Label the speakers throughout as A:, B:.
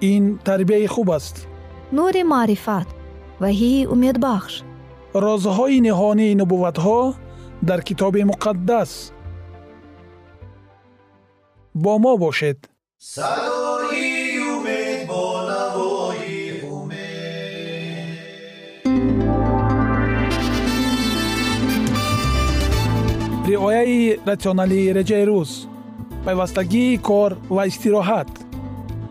A: ин тарбияи хуб аст.
B: Нури маърифат ваҳии умедбахш.
A: Розҳои ниҳонии нубувватҳо дар китоби муқаддас. Бо мо бошед. Садои умед бо навои умед. Риояи ратсионалии реҷаи рӯз. Пайвастагии кор ва истироҳат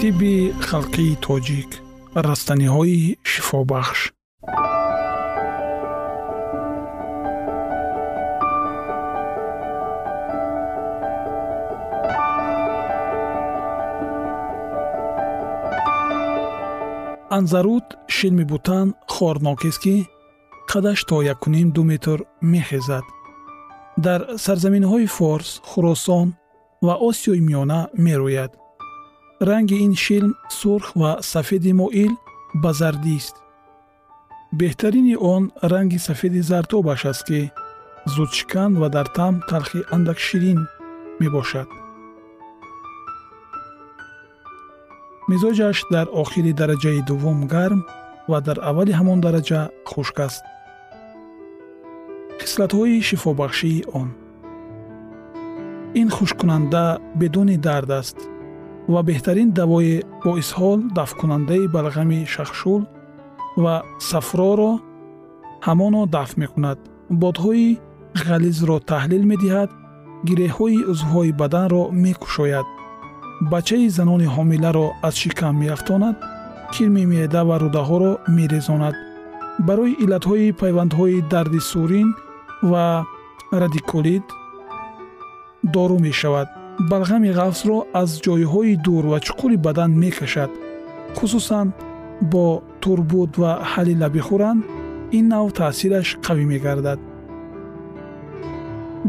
A: тибби халқии тоҷик растаниҳои шифобахш. Анзарут шилми бутан хорнокест ки қадаш то якуним ду метр мехезад дар сарзаминҳои форс хӯросон ва осиёи миёна мерӯяд ранги ин шилм сурх ва сафеди моил ба зардист беҳтарини он ранги сафеди зартобаш аст ки зудшикан ва дар таъм талхи андак ширин мебошад. Мизоҷаш дар охири дараҷаи дуввум гарм ва дар аввали ҳамон дараҷа хушк аст. Хислатҳои шифобахшии он. Ин хушккунанда бедуни дард аст ва беҳтарин давои боисҳол дафткунандаи балғами шахшул ва сафроро ҳамоно дафт мекунад. Бодҳои ғализро таҳлил медиҳад гиреҳҳои узвҳои баданро мекушояд. Бачаи занони ҳомиларо аз шикам меафтонад кирми меъда ва рӯдаҳоро мерезонад. Барои иллатҳои пайвандҳои дарди сурин ва радикулит дору мешавад балғами ғафсро аз ҷойҳои дур ва чуқури бадан мекашад. Хусусан бо турбут ва ҳалила бихӯранд ин нав таъсираш қавӣ мегардад.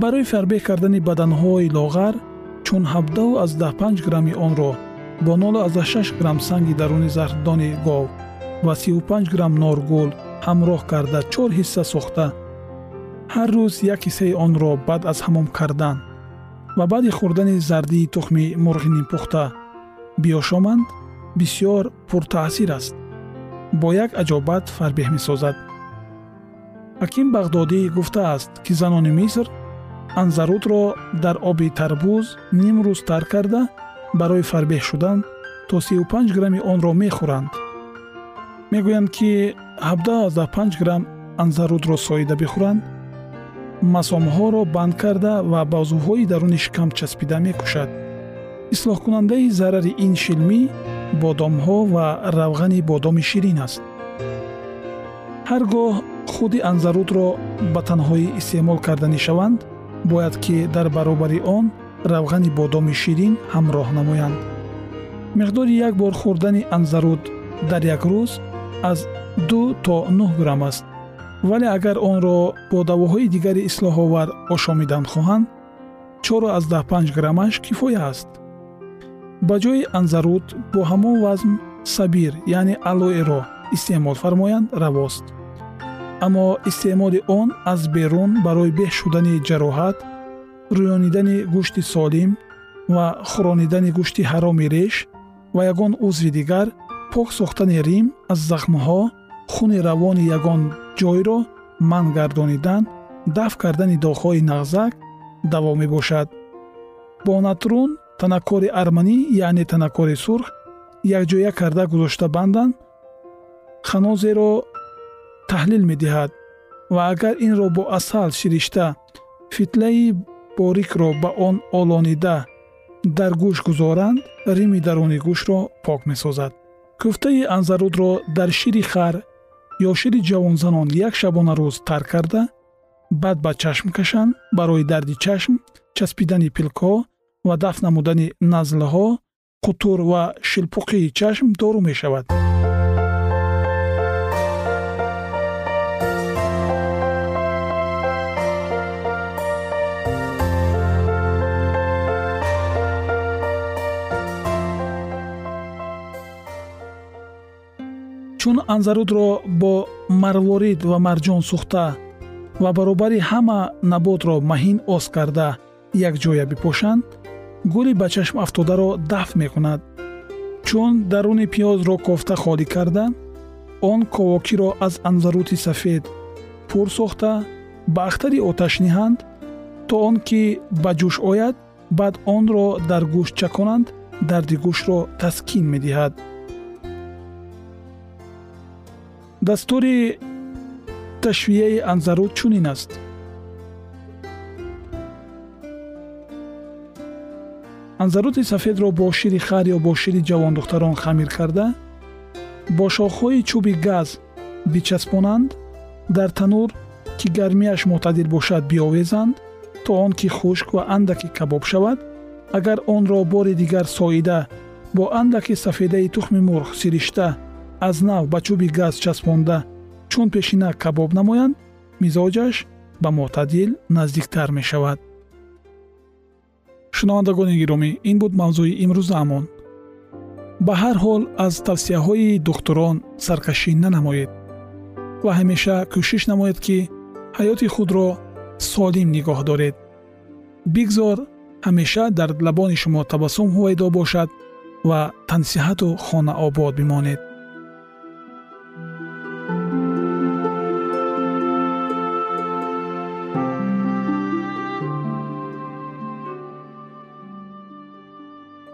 A: Барои фарбеҳ кардани баданҳои лоғар чун 75 грамми онро бо 06 грамм санги даруни зархдони гов ва 35 грамм норгул ҳамроҳ карда чор ҳисса сохта. Ҳар рӯз як ҳиссаи онро баъд аз ҳамом кардан ва баъди хӯрдани зардии тухми мурғи нимпухта биёшоманд бисьёр пуртаъсир аст. Бо як аҷобат фарбеҳ месозад. Ҳаким бағдодӣ гуфтааст ки занони миср анзарутро дар оби тарбуз ним рӯз тар карда барои фарбеҳ шудан то 35 грамми онро мехӯранд. Мегӯянд ки 75 грамм анзарутро соида бихӯранд масомҳоро банд карда ва ба узвҳои даруни шикам часпида мекушад. Ислоҳкунандаи зарари ин шилмӣ бодомҳо ва равғани бодоми ширин аст. Ҳар гоҳ худи анзарудро ба танҳоӣ истеъмол карда мешаванд бояд ки дар баробари он равғани бодоми ширин ҳамроҳ намоянд. Миқдори як бор хӯрдани анзаруд дар як рӯз аз ду то нӯҳ грамм аст вале агар онро бо давоҳои дигари ислоҳовар ошомидан хоҳанд чору аздаҳ панҷ граммаш кифоя аст. Ба ҷои анзаруд бо ҳамон вазн сабир яъне алоеро истеъмол фармоянд равост. Аммо истеъмоли он аз берун барои беҳ шудани ҷароҳат рӯёнидани гӯшти солим ва хӯронидани гӯшти ҳароми реш ва ягон узви дигар пок сохтани рим аз захмҳо хуни равони ягон ҷойро манъ гардонидан дафт кардани доғҳои нағзак даво мебошад. Бо натрун танаккори арманӣ яъне танаккори сурх якҷоя карда гузошта банданд ханозеро таҳлил медиҳад ва агар инро бо асал ширишта фитлаи борикро ба он олонида дар гӯш гузоранд рими даруни гӯшро пок месозад. Кӯфтаи анзарудро дар шири хар ё шири ҷавонзанон як шабона рӯз тар карда баъд ба чашм кашанд барои дарди чашм часпидани пилкҳо ва дафт намудани назлҳо қутур ва шилпуқии чашм дору мешавад анзарудро бо марворид ва марҷон сӯхта ва баробари ҳама наботро маҳин оз карда якҷоя бипошанд гули ба чашм афтодаро дафт мекунад. Чун даруни пиёзро кофта холӣ карда он ковокиро аз анзарути сафед пур сохта ба ахтари оташ ниҳанд то он ки ба ҷӯш ояд баъд онро дар гӯшт чаконанд дарди гӯшро таскин медиҳад дастури ташвияи анзаруд чунин аст. анзаруди сафедро бо шири хар ё бо шири ҷавондухтарон хамир карда бо шохҳои чӯби газ бичаспонанд дар танур ки гармияш мӯътадил бошад биовезанд то он ки хушк ва андаке кабоб шавад агар онро бори дигар соида бо андаке сафедаи тухми мурғ сиришта аз нав ба чӯби газ часпонда. Чун пешина кабоб намоянд мизоҷаш ба мӯътадил наздиктар мешавад. Шунавандагони гиромӣ ин буд мавзӯи имрӯзаамон ба ҳар ҳол аз тавсияҳои духтурон саркашӣ нанамоед ва ҳамеша кӯшиш намоед ки ҳаёти худро солим нигоҳ доред. Бигзор ҳамеша дар лабони шумо табассум ҳувайдо бошад ва тансиҳату хонаобод бимонед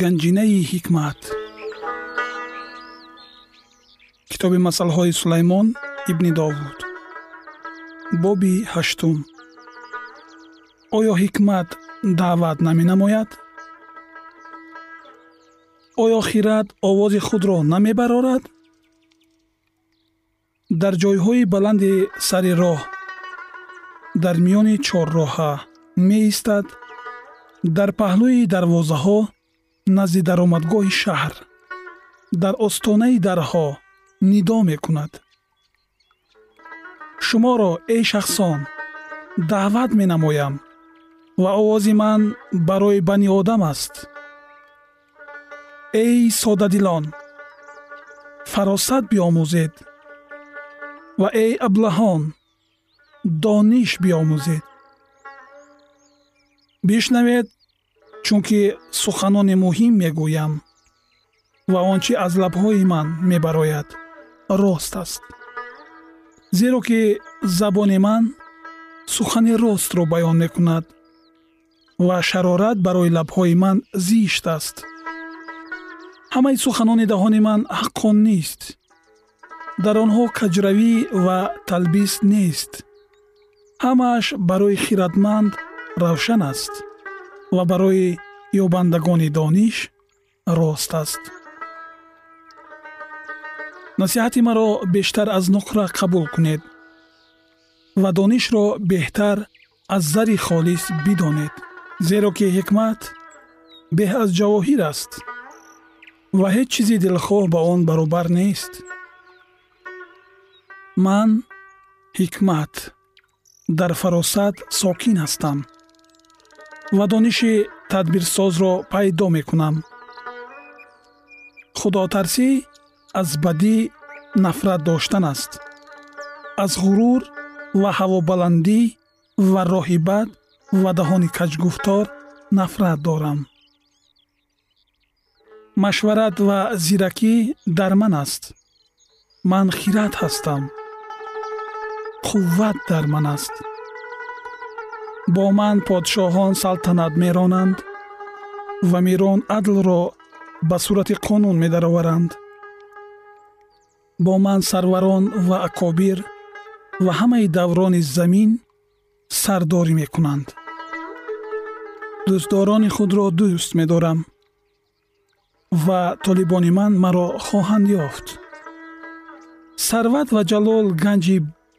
A: ганҷинаи ҳикмат. Китоби масъалҳои сулаймон ибни довуд. Боби ҳаштум. Оё ҳикмат даъват наменамояд оё хират овози худро намебарорад? Дар ҷойҳои баланди сари роҳ дар миёни чорроҳа меистад? Дар паҳлӯи дарвозаҳо назди даромадгоҳи шаҳр. Дар остонаи дарҳо нидо мекунад. Шуморо эй шахсон даъват менамоям ва овози ман барои бани одам аст. Эй содадилон фаросат биомӯзед ва эй аблаҳон дониш биомӯзед. Бишнавед чунки суханони муҳим мегӯям ва он чи аз лабҳои ман мебарояд. рост аст. Зеро ки забони ман сухани ростро баён мекунад ва шарорат барои лабҳои ман зишт аст. Ҳамаи суханонидаҳони ман ҳаққон нест. Дар онҳо каҷравӣ ва талбис нест. Ҳамааш барои хиратманд равшан аст ва барои ёбандагони дониш рост аст. Насиҳати маро бештар аз нуқра қабул кунед ва донишро беҳтар аз зари холис бидонед зеро ки ҳикмат беҳ аз ҷавоҳир аст ва ҳеҷ чизи дилхоҳ ба он баробар нест. Ман ҳикмат дар фаросат сокин ҳастам ва дониши тадбирсозро пайдо мекунам. Худотарсӣ аз бадӣ нафрат доштан аст. Аз ғурур ва ҳавобаландӣ ва роҳи бад ва даҳони каҷгуфтор нафрат дорам. Машварат ва зиракӣ дар ман аст. Ман хират ҳастам. Қувват дар ман аст бо ман подшоҳон салтанат меронанд ва мирон адлро ба сурати қонун медароваранд. Бо ман сарварон ва акобир ва ҳамаи даврони замин сардорӣ мекунанд. Дӯстдорони худро дӯст медорам ва толибони ман маро хоҳанд ёфт. Сарват ва ҷалол ганҷи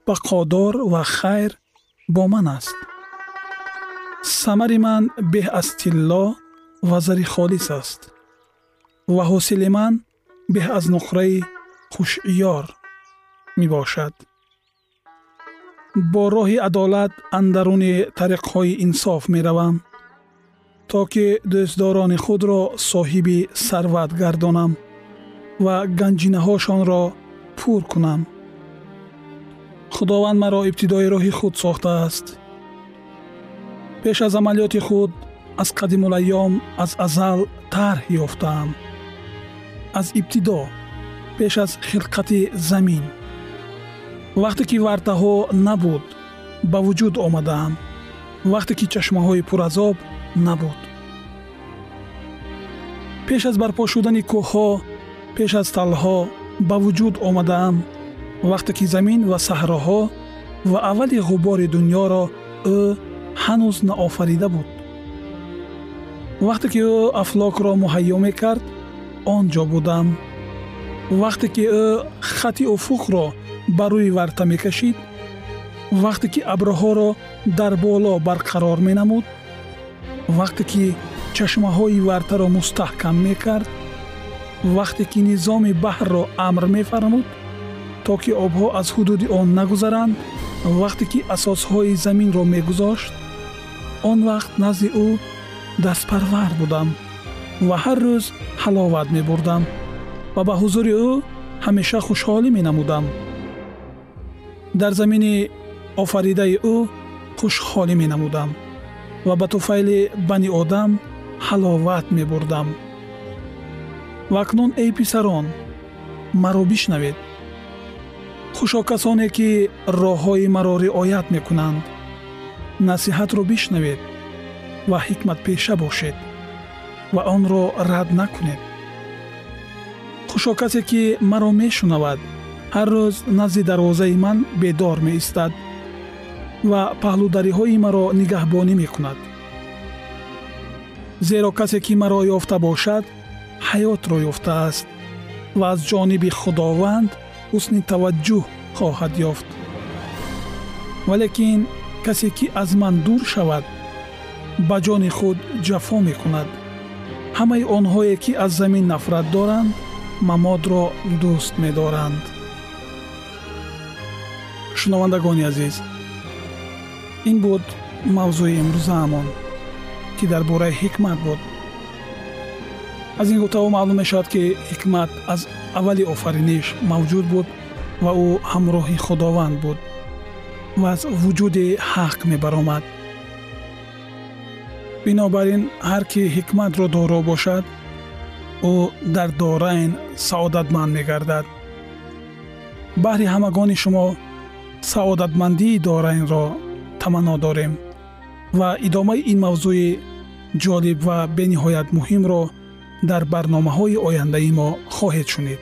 A: бақодор ва хайр бо ман аст самари ман беҳ аз тилло ва зари холис аст ва ҳосили ман беҳ аз нуқраи хушъёр мебошад бо роҳи адолат андаруни тариқҳои инсоф меравам то ки дӯстдорони худро соҳиби сарват гардонам ва ганҷинаҳошонро пур кунам худованд маро ибтидои роҳи худ сохтааст пеш аз амалиёти худ аз қадимулайём аз азал тарҳ ёфтаам. Аз ибтидо пеш аз хилқати замин. Вақте ки вартаҳо набуд ба вуҷуд омадаам. Вақте ки чашмаҳои пуразоб набуд. Пеш аз барпо шудани кӯҳҳо пеш аз талҳо ба вуҷуд омадаам. Вақте ки замин ва саҳроҳо ва аввали ғубори дуньёро ӯ ҳанӯз наофарида буд. Вақте ки ӯ афлокро муҳайё мекард он ҷо будам? Вақте ки ӯ хати уфуқро ба рӯи варта мекашид? Вақте ки абрҳоро дар боло барқарор менамуд? Вақте ки чашмаҳои вартаро мустаҳкам мекард? Вақте ки низоми баҳрро амр мефармуд то ки обҳо аз ҳудуди он нагузаранд? Вақте ки асосҳои заминро мегузошт он вақт назди ӯ дастпарвар будам ва ҳар рӯз ҳаловат мебурдам ва ба ҳузури ӯ ҳамеша хушҳолӣ менамудам. Дар замини офаридаи ӯ хушҳолӣ менамудам ва ба туфайли бани одам ҳаловат мебурдам. Ва акнун эй писарон маро бишнавед. Хушо касоне ки роҳҳои маро riоят мекунанд насиҳатро бишнавед ва ҳикматпеша бошед ва онро рад накунед. Хушо касе ки маро мешунавад ҳар рӯз назди дарвозаи ман бедор меистад ва паҳлудариҳои маро нигаҳбонӣ мекунад. Зеро касе ки маро ёфта бошад ҳаётро ёфтааст ва аз ҷониби худованд ҳусни таваҷҷӯҳ хоҳад ёфт. Валекин касе ки аз ман дур шавад ба ҷони худ ҷафо мекунад. Ҳамаи онҳое ки аз замин нафрат доранд мамодро дӯст медоранд. Шунавандагони азиз ин буд мавзӯи имрӯзаамон ки дар бораи ҳикмат буд. Аз ин гуфтаҳо маълум мешавад ки ҳикмат аз аввали офариниш мавҷуд буд ва ӯ ҳамроҳи худованд буд ва аз вуҷуди ҳақ мебаромад бинобар ин ҳар ки ҳикматро доро бошад ӯ дар дорайн саодатманд мегардад баҳри ҳамагони шумо саодатмандии дорайнро таманно дорем ва идомаи ин мавзӯи ҷолиб ва бениҳоят муҳимро дар барномаҳои ояндаи мо хоҳед шунид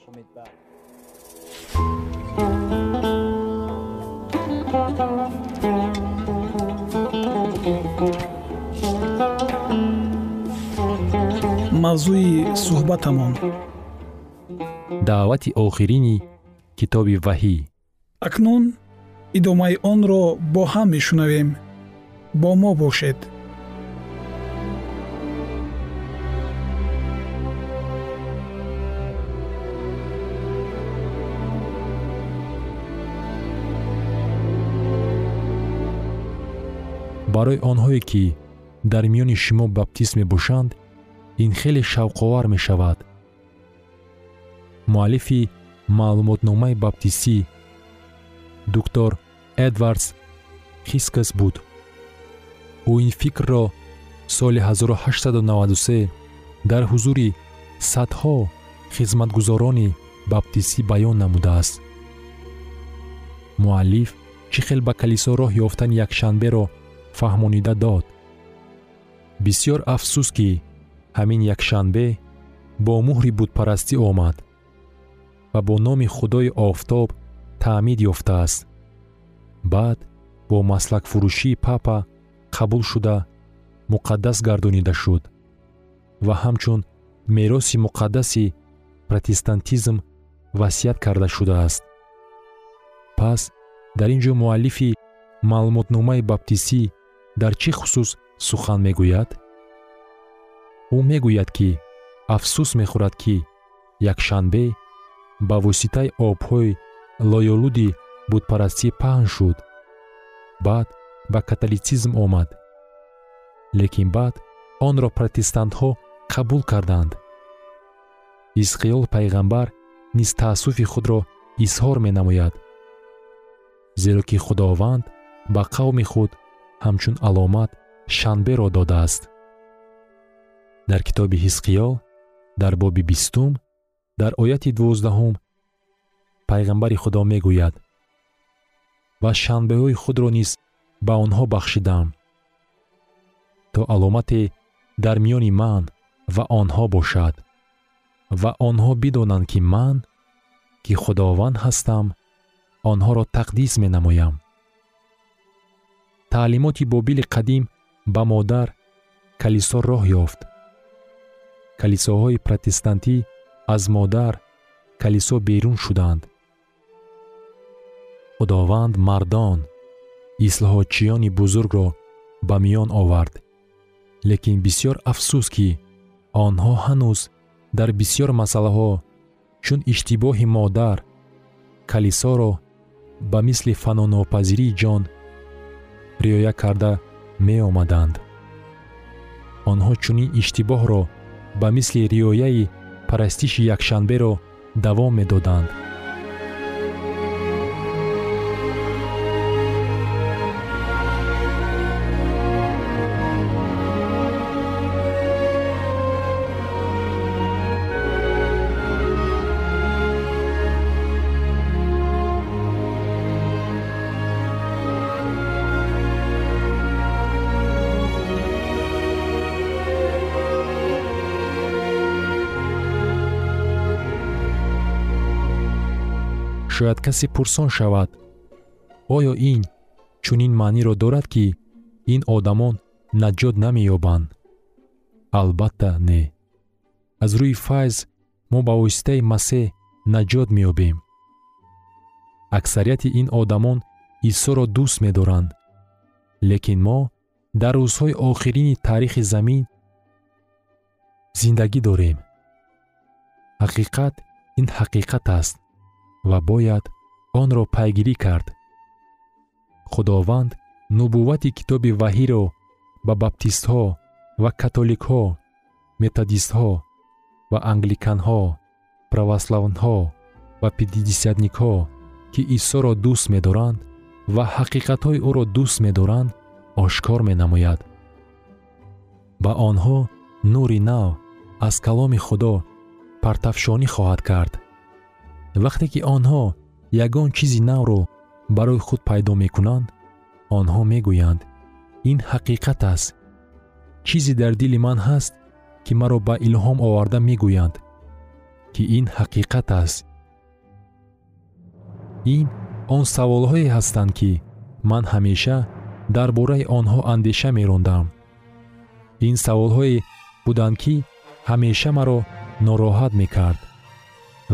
A: суҳбатамон.
C: Даъвати охирини китоби ваҳӣ.
A: Акнун идомаи онро бо ҳам мешунавем. Бо мо бошед.
C: Барои онҳое ки дар миёни шумо баптист мебошанд ин хеле шавқовар мешавад. Муаллифи маълумотномаи баптистӣ доктор эдвардс хискас буд. Ӯ ин фикрро соли 1893 дар ҳузури садҳо хизматгузорони баптистӣ баён намудааст. Муаллиф чӣ хел ба калисо роҳ ёфтани якшанберо фаҳмонида дод? Бисьёр афсӯс ки ҳамин якшанбе бо муҳри бутпарастӣ омад ва бо номи худои офтоб таъмид ёфтааст. Баъд бо маслакфурӯшии папа қабул шуда муқаддас гардонида шуд ва ҳамчун мероси муқаддаси протестантизм васият карда шудааст. Пас дар ин ҷо муаллифи маълумотномаи баптистӣ дар чӣ хусус сухан мегӯяд ӯ мегӯяд ки афсӯс мехӯрад ки якшанбе ба воситаи обҳои лоёлуди бутпарастӣ паҳн шуд. Баъд ба католитсизм омад. Лекин баъд онро протестантҳо қабул карданд. Ҳизқиёл пайғамбар низ таассуфи худро изҳор менамояд. Зеро ки худованд ба қавми худ ҳамчун аломат шанберо додааст дар китоби ҳизқиёл дар боби бистум дар ояти дувоздаҳум пайғамбари худо мегӯяд ва шанбеҳои худро низ ба онҳо бахшидам то аломате дар миёни ман ва онҳо бошад ва онҳо бидонанд ки ман ки худованд ҳастам онҳоро тақдис менамоям. Таълимоти бобили қадим ба модар калисо роҳ ёфт калисоҳои протестантӣ аз модар калисо берун шуданд. Худованд мардон ислоҳотчиёни бузургро ба миён овард. Лекин бисьёр афсӯс ки онҳо ҳанӯз дар бисьёр масъалаҳо чун иштибоҳи модар калисоро ба мисли фанонопазирии ҷон риоя карда меомаданд. Онҳо чунин иштибоҳро ба мисли риояи парастиши якшанберо давом медоданд шояд касе пурсон шавад. Оё ин чунин маъниро дорад ки ин одамон наҷот намеёбанд. Албатта не. Аз рӯи файз мо ба воситаи масеҳ наҷот меёбем. Аксарияти ин одамон исоро дӯст медоранд. Лекин мо дар рӯзҳои охирини таърихи замин зиндагӣ дорем. Ҳақиқат ин ҳақиқат аст ва бояд онро пайгирӣ кард. Худованд нубуввати китоби ваҳиро ба баптистҳо ва католикҳо методистҳо ва англиканҳо православнҳо ва пидидисятникҳо ки исоро дӯст медоранд ва ҳақиқатҳои ӯро дӯст медоранд ошкор менамояд. Ба онҳо нури нав аз каломи худо партафшонӣ хоҳад кард вақте ки онҳо ягон чизи навро барои худ пайдо мекунанд онҳо мегӯянд ин ҳақиқат аст. Чизе дар дили ман ҳаст ки маро ба илҳом оварда мегӯянд ки ин ҳақиқат аст ин он саволҳое ҳастанд ки ман ҳамеша дар бораи онҳо андеша мерондам. Ин саволҳое буданд ки ҳамеша маро нороҳат мекард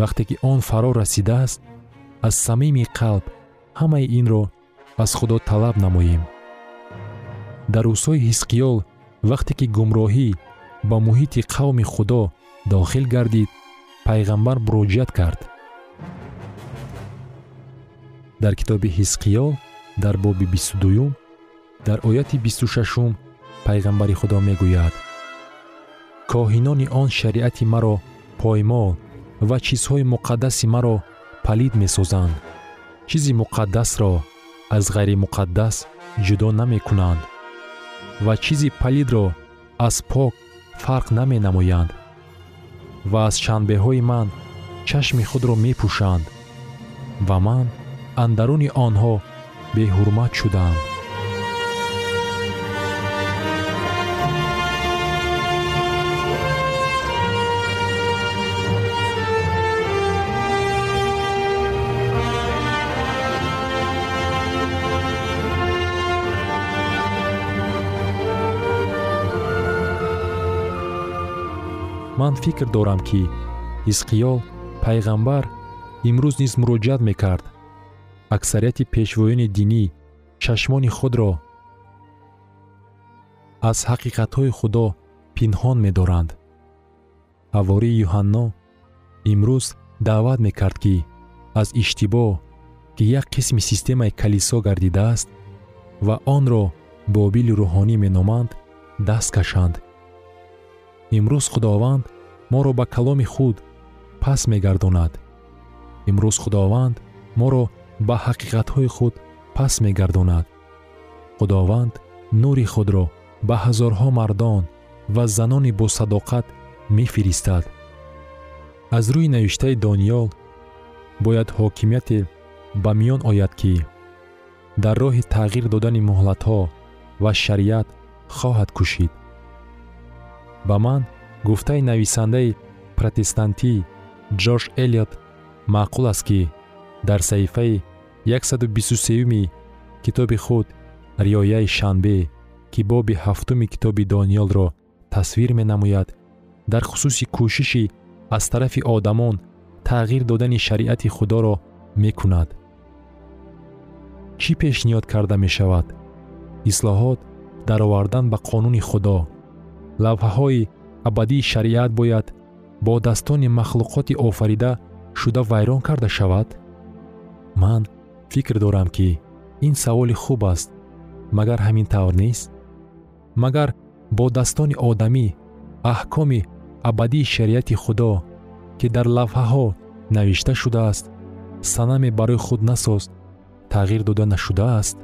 C: вақте ки он фаро расидааст аз самими қалб ҳамаи инро аз худо талаб намоем. Дар рӯзҳои ҳизқиёл вақте ки гумроҳӣ ба муҳити қавми худо дохил гардид пайғамбар муроҷиат кард. Дар китоби ҳизқиёл дар боби бисту дуюм дар ояти бисту шашум пайғамбари худо мегӯяд. Коҳинони он шариати маро поймол ва чизҳои муқаддаси маро палид месозанд. Чизи муқаддасро аз ғайримуқаддас ҷудо намекунанд ва чизи палидро аз пок фарқ наменамоянд ва аз шанбеҳои ман чашми худро мепӯшанд ва ман андаруни онҳо беҳурмат шудаам фикр дорам ки ҳизқиёл пайғамбар имрӯз низ муроҷиат мекард. Аксарияти пешвоёни динӣ чашмони худро аз ҳақиқатҳои худо пинҳон медоранд. Ҳавории юҳанно имрӯз даъват мекард ки аз иштибоҳ ки як қисми системаи калисо гардидааст ва онро бобили рӯҳонӣ меноманд даст кашанд. Имрӯз худованд моро ба каломи худ пас мегардонад. Имрӯз худованд моро ба ҳақиқатҳои худ пас мегардонад. Худованд нури худро ба ҳазорҳо мардон ва занони босадоқат мефиристад. Аз рӯи навиштаи дониёл бояд ҳокимияте ба миён ояд ки дар роҳи тағйир додани муҳлатҳо ва шариат хоҳад кушид. Ба ман гуфтаи нависандаи протестантӣ ҷорҷ элиот маъқул аст ки дар саҳифаи 123-уми китоби худ риёяи шанбе ки боби ҳафтуми китоби дониёлро тасвир менамояд дар хусуси кӯшиши аз тарафи одамон тағйир додани шариати худоро мекунад. Чӣ пешниҳод карда мешавад? Ислоҳот даровардан ба қонуни худо. Лавҳаҳои абадии шариат бояд бо daстони махлуқоти офарида шуда вайрон карда шавад? Ман фикр дорам ки ин саволи хуб аст магар ҳамин тавр нест? Магар бо дастони одамӣ аҳкоми абадии шариати худо ки дар лавҳаҳо навишта шудааст санаме барои худ насоз тағйир дода нашудааст?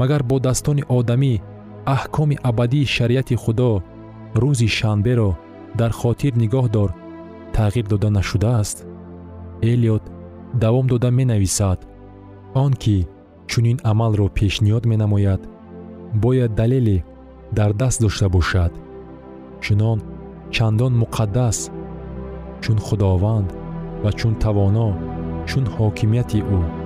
C: Магар бо дастони одамӣ аҳкоми абадии шариати худо рӯзи шанберо дар хотир нигоҳ дор тағйир дода нашудааст? Элиот давом дода менависад. Он ки чунин амалро пешниҳод менамояд бояд далеле дар даст дошта бошад. Чунон чандон муқаддас чун худованд ва чун тавоно чун ҳокимияти ӯ